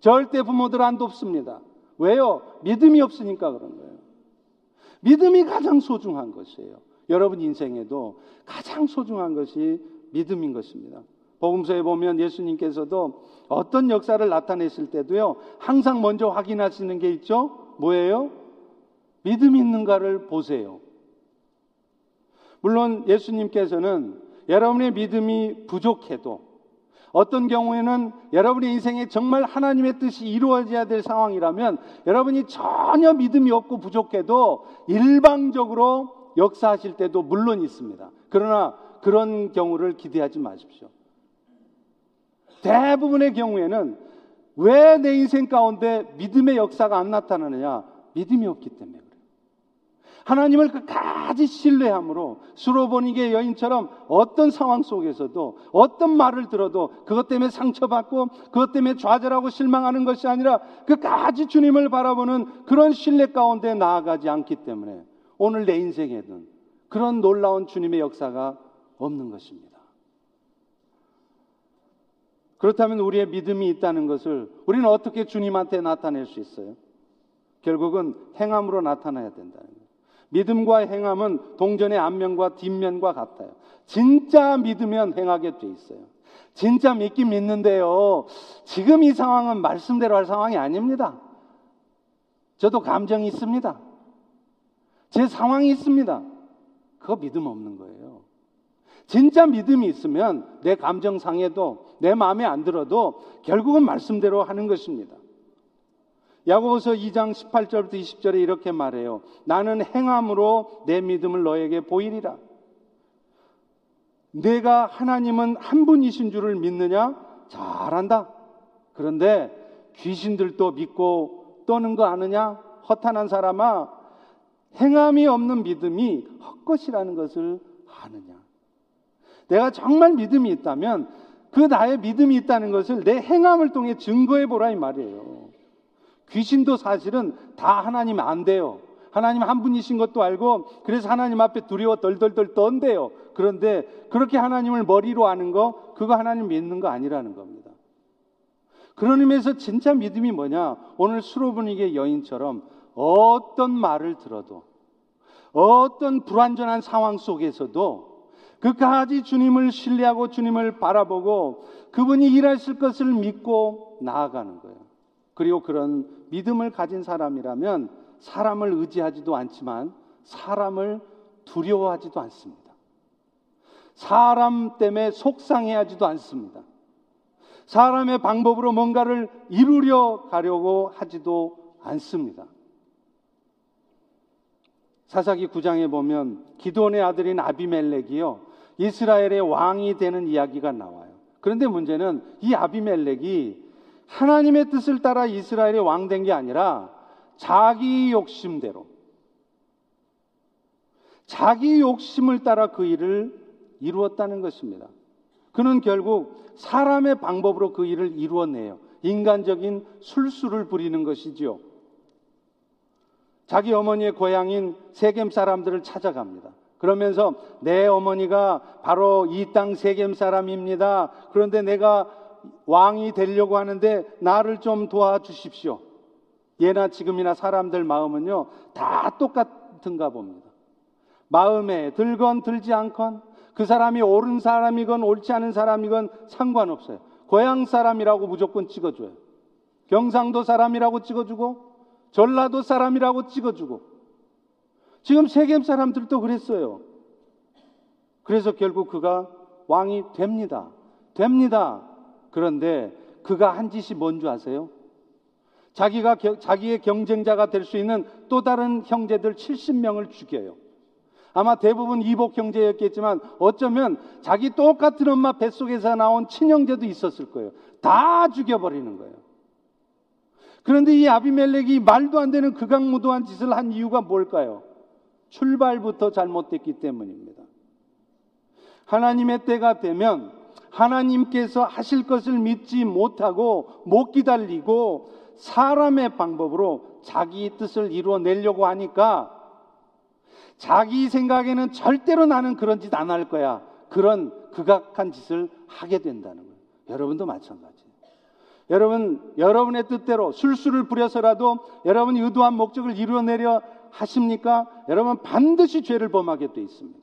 Speaker 1: 절대 부모들 안 돕습니다. 왜요? 믿음이 없으니까 그런 거예요. 믿음이 가장 소중한 것이에요. 여러분 인생에도 가장 소중한 것이 믿음인 것입니다. 복음서에 보면 예수님께서도 어떤 역사를 나타냈을 때도요, 항상 먼저 확인하시는 게 있죠? 뭐예요? 믿음이 있는가를 보세요. 물론 예수님께서는 여러분의 믿음이 부족해도 어떤 경우에는 여러분의 인생에 정말 하나님의 뜻이 이루어져야 될 상황이라면 여러분이 전혀 믿음이 없고 부족해도 일방적으로 역사하실 때도 물론 있습니다. 그러나 그런 경우를 기대하지 마십시오. 대부분의 경우에는 왜 내 인생 가운데 믿음의 역사가 안 나타나느냐? 믿음이 없기 때문에 그래요. 하나님을 끝까지 신뢰함으로 수로보니게 여인처럼 어떤 상황 속에서도 어떤 말을 들어도 그것 때문에 상처받고 그것 때문에 좌절하고 실망하는 것이 아니라 끝까지 주님을 바라보는 그런 신뢰 가운데 나아가지 않기 때문에 오늘 내 인생에는 그런 놀라운 주님의 역사가 없는 것입니다. 그렇다면 우리의 믿음이 있다는 것을 우리는 어떻게 주님한테 나타낼 수 있어요? 결국은 행함으로 나타나야 된다는 거예요. 믿음과 행함은 동전의 앞면과 뒷면과 같아요. 진짜 믿으면 행하게 돼 있어요. 진짜 믿긴 믿는데요. 지금 이 상황은 말씀대로 할 상황이 아닙니다. 저도 감정이 있습니다. 제 상황이 있습니다. 그거 믿음 없는 거예요. 진짜 믿음이 있으면 내 감정 상해도 내 마음에 안 들어도 결국은 말씀대로 하는 것입니다. 야고보서 2장 18절부터 20절에 이렇게 말해요. 나는 행함으로 내 믿음을 너에게 보이리라. 내가 하나님은 한 분이신 줄을 믿느냐? 잘한다. 그런데 귀신들도 믿고 떠는 거 아느냐? 허탄한 사람아, 행함이 없는 믿음이 헛것이라는 것을 아느냐? 내가 정말 믿음이 있다면 그 나의 믿음이 있다는 것을 내 행함을 통해 증거해 보라 이 말이에요. 귀신도 사실은 다 하나님 안 돼요. 하나님 한 분이신 것도 알고 그래서 하나님 앞에 두려워 덜덜덜 떤대요. 그런데 그렇게 하나님을 머리로 아는 거 그거 하나님 믿는 거 아니라는 겁니다. 그런 의미에서 진짜 믿음이 뭐냐? 오늘 수로분위기의 여인처럼 어떤 말을 들어도 어떤 불완전한 상황 속에서도 끝까지 주님을 신뢰하고 주님을 바라보고 그분이 일하실 것을 믿고 나아가는 거예요. 그리고 그런 믿음을 가진 사람이라면 사람을 의지하지도 않지만 사람을 두려워하지도 않습니다. 사람 때문에 속상해하지도 않습니다. 사람의 방법으로 뭔가를 이루려 가려고 하지도 않습니다. 사사기 9장에 보면 기도원의 아들인 아비멜렉이요. 이스라엘의 왕이 되는 이야기가 나와요. 그런데 문제는 이 아비멜렉이 하나님의 뜻을 따라 이스라엘의 왕 된 게 아니라 자기 욕심대로 자기 욕심을 따라 그 일을 이루었다는 것입니다. 그는 결국 사람의 방법으로 그 일을 이루어내요. 인간적인 술수를 부리는 것이지요. 자기 어머니의 고향인 세겜 사람들을 찾아갑니다. 그러면서 내 어머니가 바로 이 땅 세겜 사람입니다. 그런데 내가 왕이 되려고 하는데 나를 좀 도와주십시오. 예나 지금이나 사람들 마음은요, 다 똑같은가 봅니다. 마음에 들건 들지 않건 그 사람이 옳은 사람이건 옳지 않은 사람이건 상관없어요. 고향 사람이라고 무조건 찍어줘요. 경상도 사람이라고 찍어주고 전라도 사람이라고 찍어주고 지금 세겜 사람들도 그랬어요. 그래서 결국 그가 왕이 됩니다. 됩니다. 그런데 그가 한 짓이 뭔지 아세요? 자기가 자기의 경쟁자가 될 수 있는 또 다른 형제들 70명을 죽여요. 아마 대부분 이복 형제였겠지만 어쩌면 자기 똑같은 엄마 뱃속에서 나온 친형제도 있었을 거예요. 다 죽여버리는 거예요. 그런데 이 아비멜렉이 말도 안 되는 극악무도한 짓을 한 이유가 뭘까요? 출발부터 잘못됐기 때문입니다. 하나님의 때가 되면 하나님께서 하실 것을 믿지 못하고 못 기다리고 사람의 방법으로 자기 뜻을 이루어내려고 하니까 자기 생각에는 절대로 나는 그런 짓 안 할 거야. 그런 극악한 짓을 하게 된다는 거예요. 여러분도 마찬가지예요. 여러분, 여러분의 뜻대로 술수를 부려서라도 여러분이 의도한 목적을 이루어내려 하십니까? 여러분 반드시 죄를 범하게 돼 있습니다.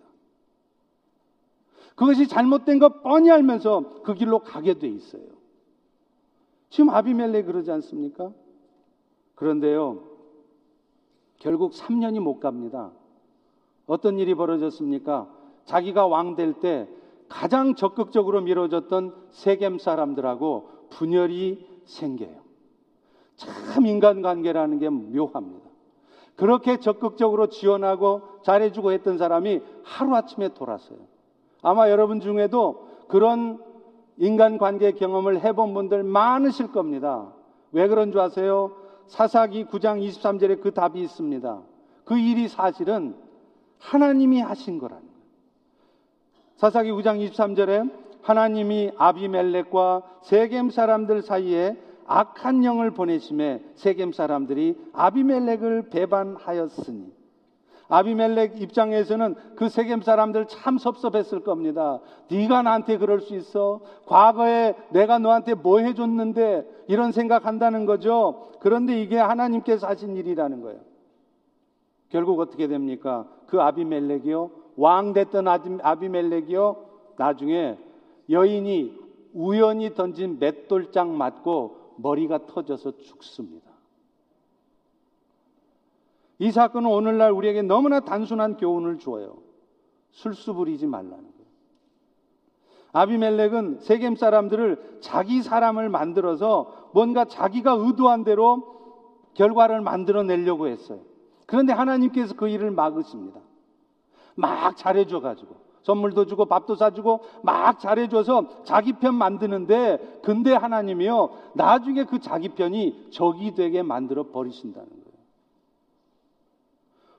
Speaker 1: 그것이 잘못된 것 뻔히 알면서 그 길로 가게 돼 있어요. 지금 아비멜레 그러지 않습니까? 그런데요, 결국 3년이 못 갑니다. 어떤 일이 벌어졌습니까? 자기가 왕 될 때 가장 적극적으로 밀어줬던 세겜 사람들하고 분열이 생겨요. 참 인간관계라는 게 묘합니다. 그렇게 적극적으로 지원하고 잘해주고 했던 사람이 하루아침에 돌았어요. 아마 여러분 중에도 그런 인간관계 경험을 해본 분들 많으실 겁니다. 왜 그런 줄 아세요? 사사기 9장 23절에 그 답이 있습니다. 그 일이 사실은 하나님이 하신 거라는 거예요. 사사기 9장 23절에 하나님이 아비멜렉과 세겜 사람들 사이에 악한 영을 보내심에 세겜 사람들이 아비멜렉을 배반하였으니 아비멜렉 입장에서는 그 세겜 사람들 참 섭섭했을 겁니다. 네가 나한테 그럴 수 있어? 과거에 내가 너한테 뭐 해줬는데 이런 생각한다는 거죠. 그런데 이게 하나님께서 하신 일이라는 거예요. 결국 어떻게 됩니까? 그 아비멜렉이요 왕 됐던 아비멜렉이요 나중에 여인이 우연히 던진 맷돌장 맞고 머리가 터져서 죽습니다. 이 사건은 오늘날 우리에게 너무나 단순한 교훈을 주어요. 술수 부리지 말라는 거예요. 아비멜렉은 세겜 사람들을 자기 사람을 만들어서 뭔가 자기가 의도한 대로 결과를 만들어 내려고 했어요. 그런데 하나님께서 그 일을 막으십니다. 막 잘해줘 가지고 선물도 주고 밥도 사주고 막 잘해줘서 자기 편 만드는데 근데 하나님이요 나중에 그 자기 편이 적이 되게 만들어 버리신다는 거예요.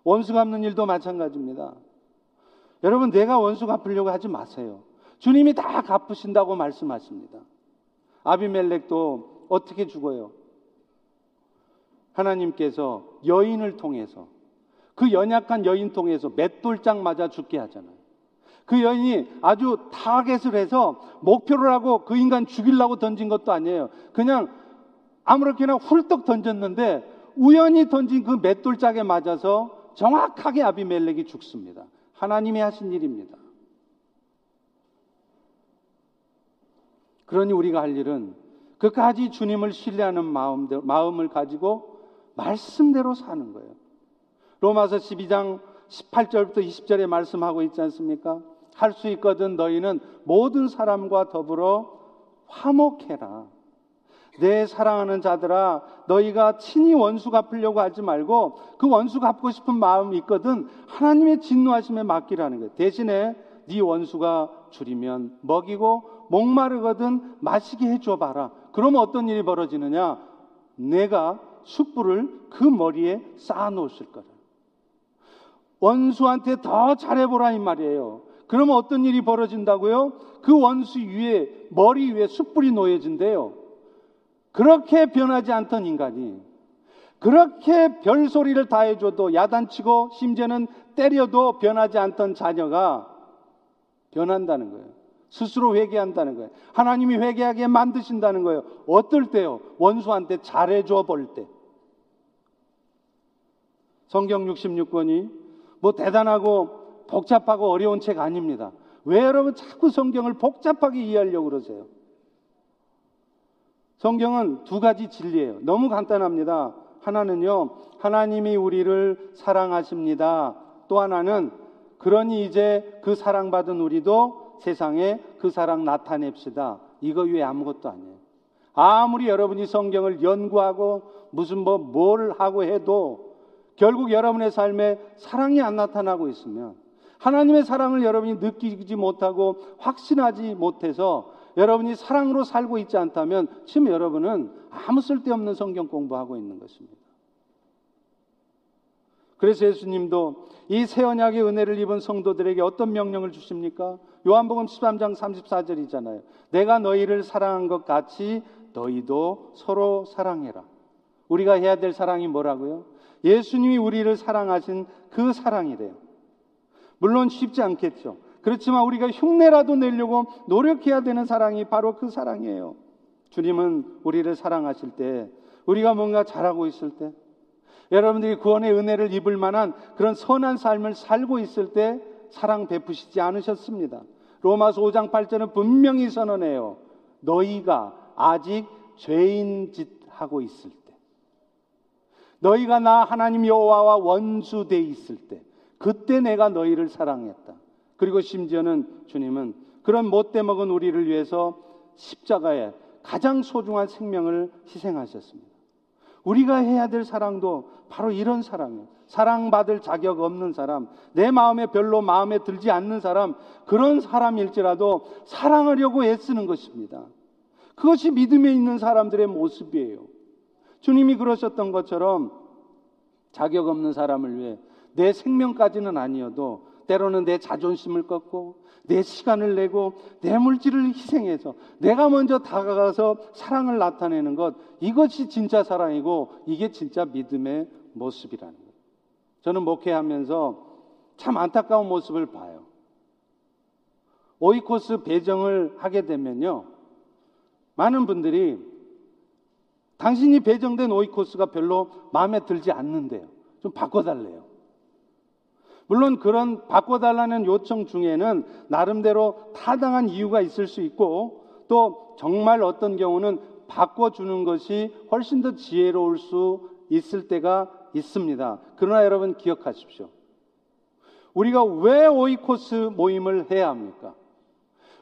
Speaker 1: 원수 갚는 일도 마찬가지입니다. 여러분 내가 원수 갚으려고 하지 마세요. 주님이 다 갚으신다고 말씀하십니다. 아비멜렉도 어떻게 죽어요? 하나님께서 여인을 통해서 그 연약한 여인 통해서 맷돌짝 맞아 죽게 하잖아요. 그 여인이 아주 타겟을 해서 목표를 하고 그 인간 죽이려고 던진 것도 아니에요. 그냥 아무렇게나 훌떡 던졌는데 우연히 던진 그 맷돌짝에 맞아서 정확하게 아비멜렉이 죽습니다. 하나님이 하신 일입니다. 그러니 우리가 할 일은 끝까지 주님을 신뢰하는 마음, 마음을 가지고 말씀대로 사는 거예요. 로마서 12장 18절부터 20절에 말씀하고 있지 않습니까? 할 수 있거든 너희는 모든 사람과 더불어 화목해라. 내 사랑하는 자들아 너희가 친히 원수 갚으려고 하지 말고 그 원수 갚고 싶은 마음이 있거든 하나님의 진노하심에 맡기라는 거예요. 대신에 네 원수가 줄이면 먹이고 목마르거든 마시게 해줘 봐라. 그러면 어떤 일이 벌어지느냐? 내가 숯불을 그 머리에 쌓아 놓으실 거라. 원수한테 더 잘해보라 이 말이에요. 그러면 어떤 일이 벌어진다고요? 그 원수 위에 머리 위에 숯불이 놓여진대요. 그렇게 변하지 않던 인간이 그렇게 별 소리를 다 해줘도 야단치고 심지어는 때려도 변하지 않던 자녀가 변한다는 거예요. 스스로 회개한다는 거예요. 하나님이 회개하게 만드신다는 거예요. 어떨 때요? 원수한테 잘해줘 볼 때. 성경 66권이 뭐 대단하고 복잡하고 어려운 책 아닙니다. 왜 여러분 자꾸 성경을 복잡하게 이해하려고 그러세요? 성경은 두 가지 진리예요. 너무 간단합니다. 하나는요, 하나님이 우리를 사랑하십니다. 또 하나는 그러니 이제 그 사랑받은 우리도 세상에 그 사랑 나타냅시다. 이거 외에 아무것도 아니에요. 아무리 여러분이 성경을 연구하고 무슨 뭐 뭘 하고 해도 결국 여러분의 삶에 사랑이 안 나타나고 있으면 하나님의 사랑을 여러분이 느끼지 못하고 확신하지 못해서 여러분이 사랑으로 살고 있지 않다면 지금 여러분은 아무 쓸데없는 성경 공부하고 있는 것입니다. 그래서 예수님도 이 새 언약의 은혜를 입은 성도들에게 어떤 명령을 주십니까? 요한복음 13장 34절이잖아요. 내가 너희를 사랑한 것 같이 너희도 서로 사랑해라. 우리가 해야 될 사랑이 뭐라고요? 예수님이 우리를 사랑하신 그 사랑이래요. 물론 쉽지 않겠죠. 그렇지만 우리가 흉내라도 내려고 노력해야 되는 사랑이 바로 그 사랑이에요. 주님은 우리를 사랑하실 때, 우리가 뭔가 잘하고 있을 때, 여러분들이 구원의 은혜를 입을 만한 그런 선한 삶을 살고 있을 때 사랑 베푸시지 않으셨습니다. 로마서 5장 8절은 분명히 선언해요. 너희가 아직 죄인 짓 하고 있을 때, 너희가 나 하나님 여호와와 원수돼 있을 때, 그때 내가 너희를 사랑했다. 그리고 심지어는 주님은 그런 못돼 먹은 우리를 위해서 십자가에 가장 소중한 생명을 희생하셨습니다. 우리가 해야 될 사랑도 바로 이런 사랑이에요. 사랑받을 자격 없는 사람, 내 마음에 별로 마음에 들지 않는 사람, 그런 사람일지라도 사랑하려고 애쓰는 것입니다. 그것이 믿음에 있는 사람들의 모습이에요. 주님이 그러셨던 것처럼 자격 없는 사람을 위해 내 생명까지는 아니어도 때로는 내 자존심을 꺾고 내 시간을 내고 내 물질을 희생해서 내가 먼저 다가가서 사랑을 나타내는 것 이것이 진짜 사랑이고 이게 진짜 믿음의 모습이라는 거예요. 저는 목회하면서 참 안타까운 모습을 봐요. 오이코스 배정을 하게 되면요. 많은 분들이 당신이 배정된 오이코스가 별로 마음에 들지 않는데요. 좀 바꿔달래요. 물론 그런 바꿔달라는 요청 중에는 나름대로 타당한 이유가 있을 수 있고 또 정말 어떤 경우는 바꿔주는 것이 훨씬 더 지혜로울 수 있을 때가 있습니다. 그러나 여러분 기억하십시오. 우리가 왜 오이코스 모임을 해야 합니까?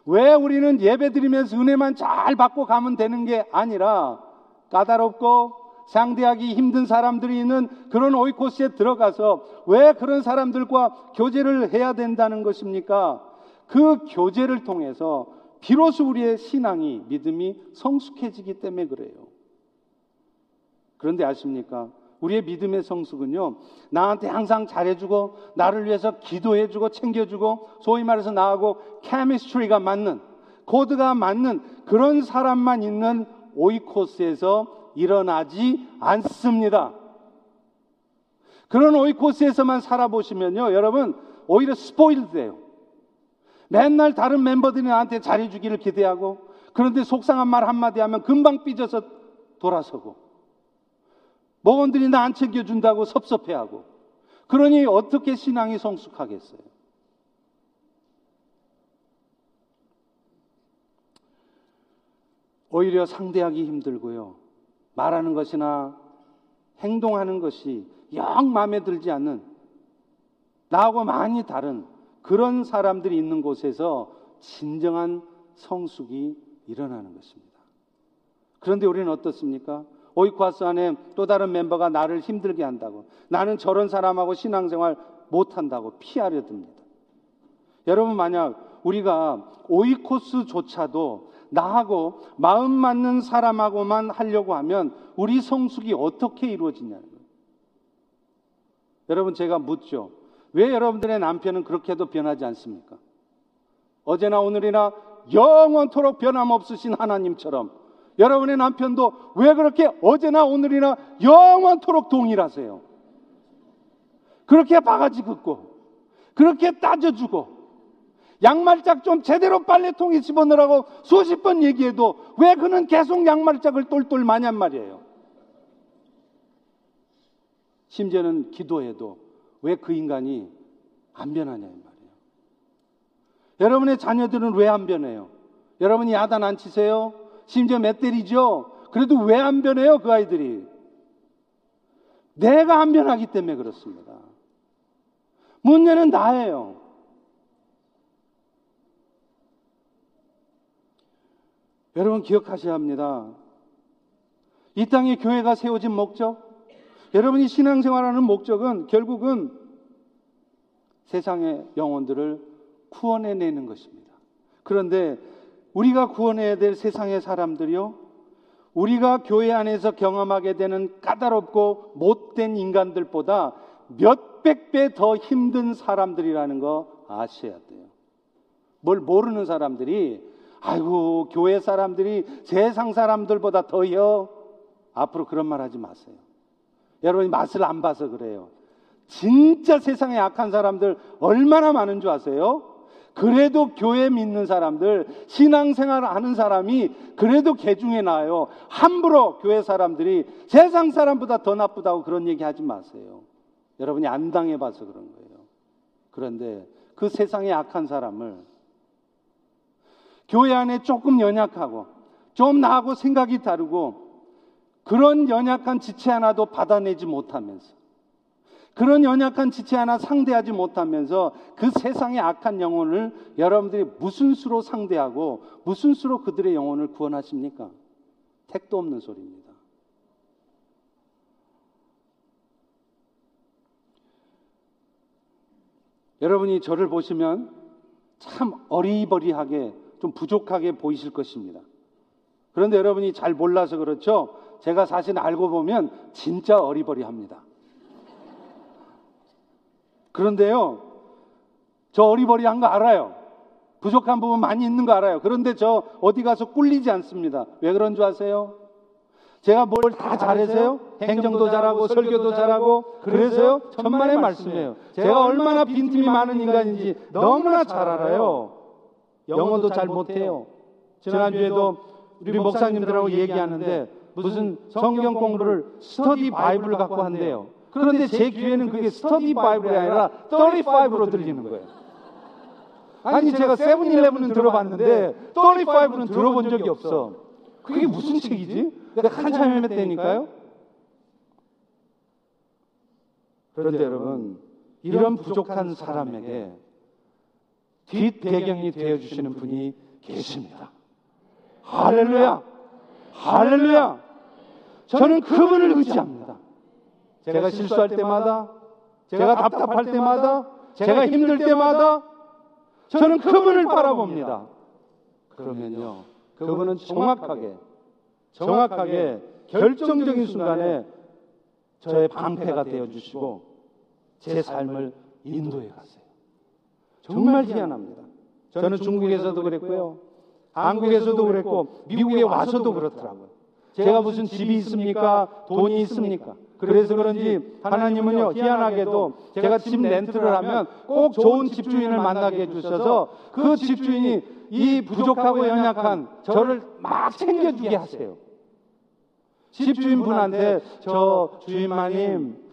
Speaker 1: 왜 우리는 예배 드리면서 은혜만 잘 받고 가면 되는 게 아니라 까다롭고 상대하기 힘든 사람들이 있는 그런 오이코스에 들어가서 왜 그런 사람들과 교제를 해야 된다는 것입니까? 그 교제를 통해서 비로소 우리의 신앙이 믿음이 성숙해지기 때문에 그래요. 그런데 아십니까? 우리의 믿음의 성숙은요, 나한테 항상 잘해주고, 나를 위해서 기도해주고, 챙겨주고, 소위 말해서 나하고 케미스트리가 맞는, 코드가 맞는 그런 사람만 있는 오이코스에서 일어나지 않습니다. 그런 오이코스에서만 살아보시면요, 여러분, 오히려 스포일드 돼요. 맨날 다른 멤버들이 나한테 잘해주기를 기대하고, 그런데 속상한 말 한마디 하면 금방 삐져서 돌아서고, 모원들이 나 안 챙겨준다고 섭섭해하고, 그러니 어떻게 신앙이 성숙하겠어요? 오히려 상대하기 힘들고요. 말하는 것이나 행동하는 것이 영 마음에 들지 않는 나하고 많이 다른 그런 사람들이 있는 곳에서 진정한 성숙이 일어나는 것입니다. 그런데 우리는 어떻습니까? 오이코아스 안에 또 다른 멤버가 나를 힘들게 한다고. 나는 저런 사람하고 신앙생활 못한다고 피하려 듭니다. 여러분, 만약 우리가 오이코스조차도 나하고 마음 맞는 사람하고만 하려고 하면 우리 성숙이 어떻게 이루어지냐는 거예요. 여러분, 제가 묻죠. 왜 여러분들의 남편은 그렇게도 변하지 않습니까? 어제나 오늘이나 영원토록 변함없으신 하나님처럼 여러분의 남편도 왜 그렇게 어제나 오늘이나 영원토록 동일하세요? 그렇게 바가지 긋고, 그렇게 따져주고, 양말짝 좀 제대로 빨래통에 집어넣으라고 수십 번 얘기해도 왜 그는 계속 양말짝을 똘똘 마냔 말이에요. 심지어는 기도해도 왜 그 인간이 안 변하냐 이 말이에요. 여러분의 자녀들은 왜 안 변해요? 여러분이 야단 안 치세요? 심지어 맷때리죠? 그래도 왜 안 변해요, 그 아이들이? 내가 안 변하기 때문에 그렇습니다. 문제는 나예요. 여러분 기억하셔야 합니다. 이 땅에 교회가 세워진 목적, 여러분이 신앙생활하는 목적은 결국은 세상의 영혼들을 구원해내는 것입니다. 그런데 우리가 구원해야 될 세상의 사람들이요, 우리가 교회 안에서 경험하게 되는 까다롭고 못된 인간들보다 몇백 배 더 힘든 사람들이라는 거 아셔야 돼요. 뭘 모르는 사람들이, 아이고, 교회 사람들이 세상 사람들보다 더요. 앞으로 그런 말 하지 마세요. 여러분이 맛을 안 봐서 그래요. 진짜 세상에 악한 사람들 얼마나 많은 줄 아세요? 그래도 교회 믿는 사람들, 신앙생활 하는 사람이 그래도 개 중에 나요. 함부로 교회 사람들이 세상 사람보다 더 나쁘다고 그런 얘기 하지 마세요. 여러분이 안 당해봐서 그런 거예요. 그런데 그 세상에 악한 사람을 교회 안에 조금 연약하고 좀 나하고 생각이 다르고 그런 연약한 지체 하나도 받아내지 못하면서 그런 연약한 지체 하나 상대하지 못하면서 그 세상의 악한 영혼을 여러분들이 무슨 수로 상대하고 무슨 수로 그들의 영혼을 구원하십니까? 택도 없는 소리입니다. 여러분이 저를 보시면 참 어리버리하게 좀 부족하게 보이실 것입니다. 그런데 여러분이 잘 몰라서 그렇죠. 제가 사실 알고 보면 진짜 어리버리합니다. 그런데요, 저 어리버리한 거 알아요. 부족한 부분 많이 있는 거 알아요. 그런데 저 어디 가서 꿀리지 않습니다. 왜 그런 줄 아세요? 제가 뭘 다 잘해서요? 행정도 잘하고 설교도 잘하고 그래서요? 천만의 말씀이에요. 제가 얼마나 빈틈이 많은 인간인지 너무나 잘 알아요. 영어도 잘 못해요. 지난주에도 우리 목사님들하고 얘기하는데 무슨 성경 공부를 스터디 바이블을 갖고 한대요. 그런데 제 귀에는 그게 스터디 바이블이 아니라 35로 들리는 거예요. 아니 제가 세븐일레븐은 들어봤는데 35는 들어본 적이 없어. 그게 무슨 책이지? 내가 한참 헤맸다니까요. 그런데 여러분 이런 부족한 사람에게 뒷 배경이 되어 주시는 분이 계십니다. 할렐루야! 할렐루야! 저는 그분을 의지합니다. 제가 실수할 때마다, 제가 답답할 때마다, 제가 힘들 때마다 저는 그분을 바라봅니다. 그러면요, 그분은 정확하게, 정확하게 결정적인 순간에 저의 방패가 되어 주시고 제 삶을 인도해 가세요. 정말 희한합니다. 저는 중국에서도 그랬고요. 한국에서도 그랬고 미국에 와서도 그렇더라고요. 제가 무슨 집이 있습니까? 돈이 있습니까? 그래서 그런지 하나님은요 희한하게도 제가 집 렌트를 하면 꼭 좋은 집주인을 만나게 해주셔서 그 집주인이 이 부족하고 연약한 저를 막 챙겨주게 하세요. 집주인분한테 저 주인마님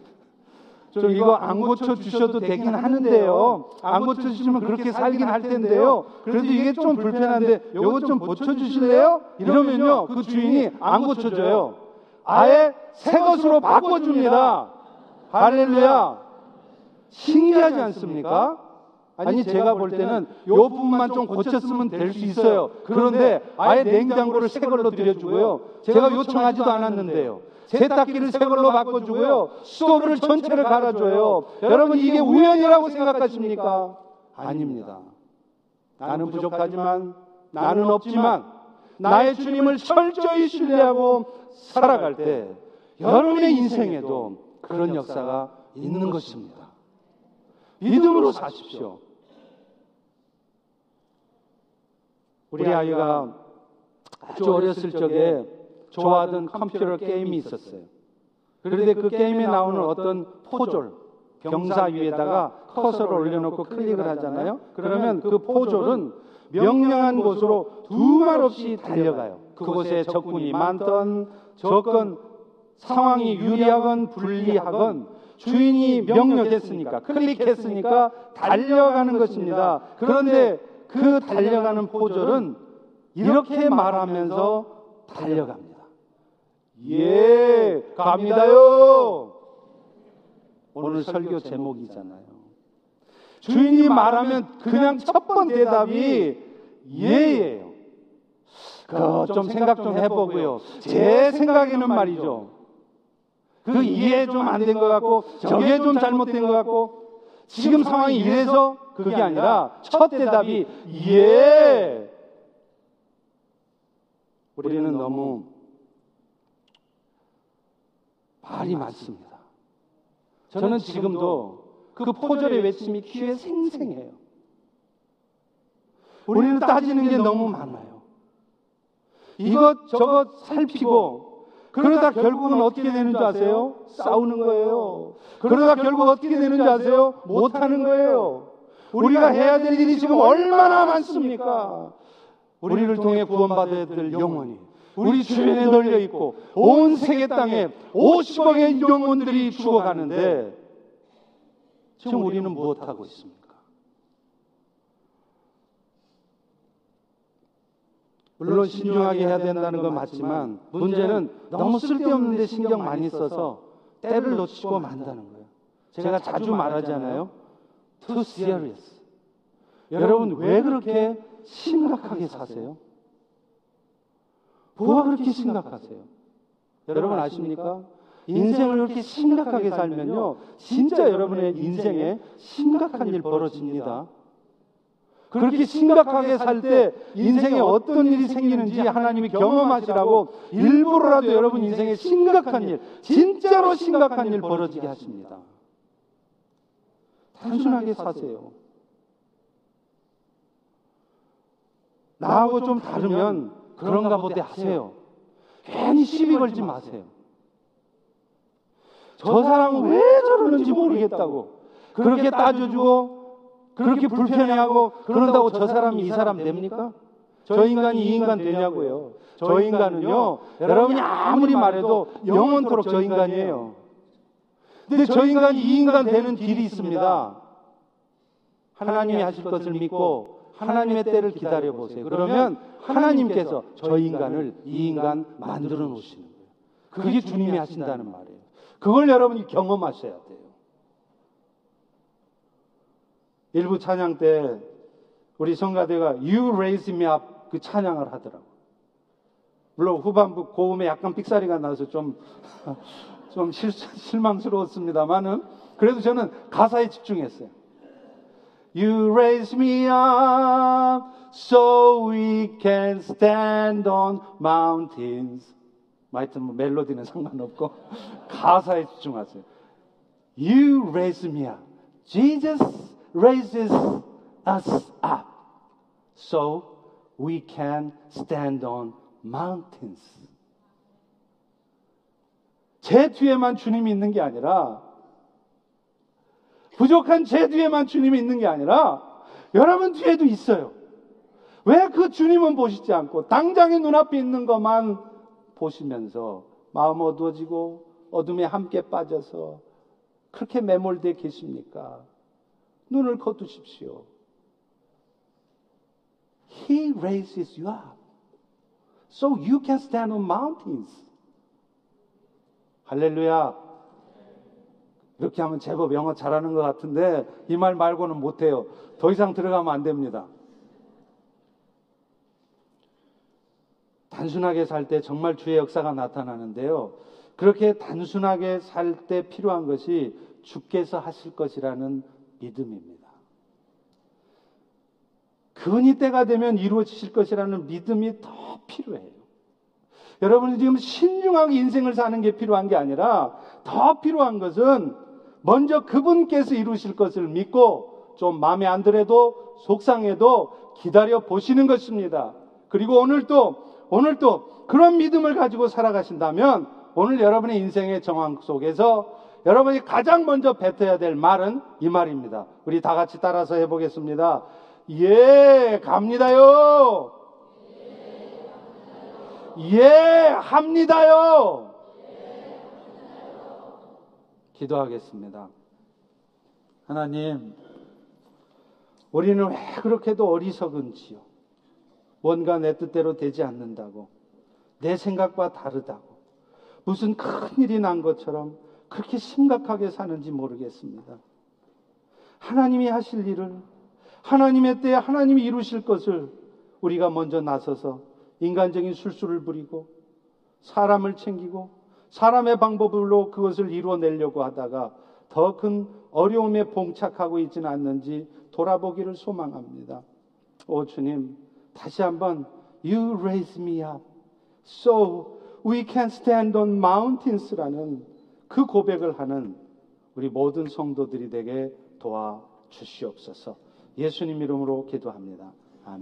Speaker 1: 저 이거 안 고쳐 주셔도 되긴 하는데요. 안 고쳐 주시면 그렇게 살긴 할 텐데요. 그래도 이게 좀 불편한데 요거 좀 고쳐 주실래요? 이러면요. 그 주인이 안 고쳐 줘요. 아예 새 것으로 바꿔 줍니다. 할렐루야. 신기하지 않습니까? 아니 제가 볼 때는 요 부분만 좀 고쳤으면 될 수 있어요. 그런데 아예 냉장고를 새 걸로 드려주고요. 제가 요청하지도 않았는데요. 세탁기를 새 걸로 바꿔주고요. 스토브를 전체를 갈아줘요. 여러분 이게 우연이라고 생각하십니까? 아닙니다. 나는 부족하지만 나는 없지만 나의 주님을 철저히 신뢰하고 살아갈 때 여러분의 인생에도 그런 역사가 있는 것입니다. 믿음으로 사십시오. 우리 아이가 아주 어렸을 적에 좋아하던 컴퓨터 게임이 있었어요. 그런데 그 게임에 나오는 어떤 포졸, 병사 위에다가 커서를 올려놓고 클릭을 하잖아요. 그러면 그 포졸은 명령한 곳으로 두말 없이 달려가요. 그곳에 적군이 많던 적건 상황이 유리하건 불리하건 주인이 명령했으니까 클릭했으니까 달려가는 것입니다. 그런데 그 달려가는 포졸은 이렇게 말하면서 달려갑니다. 예, 갑니다요. 오늘 설교 제목이잖아요. 주인이 말하면 그냥 첫 번 대답이 예예요. 그좀 생각 좀 해보고요. 제 생각에는 말이죠. 그 이해 좀 안 된 것 같고 저게 좀 잘못된 것 같고 지금 상황이 이래서 그게 아니라 첫 대답이 예. 우리는 너무 말이 많습니다. 저는 지금도 그 포절의 외침이 귀에 생생해요. 우리는 따지는 게 너무 많아요. 이것 저것 살피고 그러다 결국은 어떻게 되는 줄 아세요? 싸우는 거예요. 그러다 결국 어떻게 되는 줄 아세요? 못하는 거예요. 우리가 해야 될 일이 지금 얼마나 많습니까? 우리를 통해 구원받아야 될 영혼이 우리 주변에 널려 있고 온 세계 땅에 50억의 영혼들이 죽어가는데 지금 우리는 무엇하고 있습니까? 물론 신중하게 해야 된다는 건 맞지만 문제는 너무 쓸데없는데 신경 많이 써서 때를 놓치고 만다는 거예요. 제가 자주 말하잖아요. Too serious. 여러분 왜 그렇게 심각하게 사세요? 뭐가 그렇게 심각하세요? 여러분 아십니까? 인생을 그렇게 심각하게 살면요, 진짜 여러분의 인생에 심각한 일 벌어집니다. 그렇게 심각하게 살 때 인생에 어떤 일이 생기는지 하나님이 경험하시라고 일부러라도 여러분 인생에 심각한 일, 진짜로 심각한 일 벌어지게 하십니다. 단순하게 사세요. 나하고 좀 다르면 그런가 보다 하세요. 괜히 시비 걸지 마세요. 저 사람은 왜 저러는지 모르겠다고 그렇게 따져주고 그렇게 불편해하고 그런다고 저 사람이 이 사람 됩니까? 저 인간이 이 인간 되냐고요. 저 인간은요, 여러분이 아무리 말해도 영원토록 저 인간이에요. 근데 저 인간이 이 인간 되는 길이 있습니다. 하나님이 하실 것을 믿고 하나님의 때를 기다려 보세요. 그러면 하나님께서 저 인간을 이 인간 만들어 놓으시는 거예요. 그게 주님이 하신다는 말이에요. 그걸 여러분이 경험하셔야 돼요. 일부 찬양 때 우리 성가대가 You raise me up 그 찬양을 하더라고. 물론 후반부 고음에 약간 삑사리가 나서 좀, *laughs* 좀 실, 실망스러웠습니다만은 그래도 저는 가사에 집중했어요. You raise me up so we can stand on mountains. 하여튼 뭐 멜로디는 *laughs* 상관없고 가사에 집중하세요. You raise me up. Jesus raises us up so we can stand on mountains. 제 뒤에만 주님이 있는 게 아니라 부족한 제 뒤에만 주님이 있는 게 아니라 여러분 뒤에도 있어요. 왜 그 주님은 보시지 않고 당장의 눈앞에 있는 것만 보시면서 마음 어두워지고 어둠에 함께 빠져서 그렇게 매몰되어 계십니까? 눈을 거두십시오. He raises you up so you can stand on mountains. 할렐루야. 이렇게 하면 제법 영어 잘하는 것 같은데 이 말 말고는 못해요. 더 이상 들어가면 안 됩니다. 단순하게 살 때 정말 주의 역사가 나타나는데요. 그렇게 단순하게 살 때 필요한 것이 주께서 하실 것이라는 믿음입니다. 그분이 때가 되면 이루어지실 것이라는 믿음이 더 필요해요. 여러분이 지금 신중하게 인생을 사는 게 필요한 게 아니라 더 필요한 것은 먼저 그분께서 이루실 것을 믿고 좀 마음에 안 들어도 속상해도 기다려 보시는 것입니다. 그리고 오늘도 오늘도 그런 믿음을 가지고 살아가신다면 오늘 여러분의 인생의 정황 속에서 여러분이 가장 먼저 뱉어야 될 말은 이 말입니다. 우리 다 같이 따라서 해보겠습니다. 예, 갑니다요. 예, 합니다요. 기도하겠습니다. 하나님, 우리는 왜 그렇게도 어리석은지요? 뭔가 내 뜻대로 되지 않는다고, 내 생각과 다르다고, 무슨 큰 일이 난 것처럼 그렇게 심각하게 사는지 모르겠습니다. 하나님이 하실 일을, 하나님의 때에 하나님이 이루실 것을 우리가 먼저 나서서 인간적인 술수를 부리고 사람을 챙기고 사람의 방법으로 그것을 이루어내려고 하다가 더 큰 어려움에 봉착하고 있지는 않는지 돌아보기를 소망합니다. 오 주님, 다시 한번 You raise me up so we can stand on mountains라는 그 고백을 하는 우리 모든 성도들이 되게 도와 주시옵소서. 예수님 이름으로 기도합니다.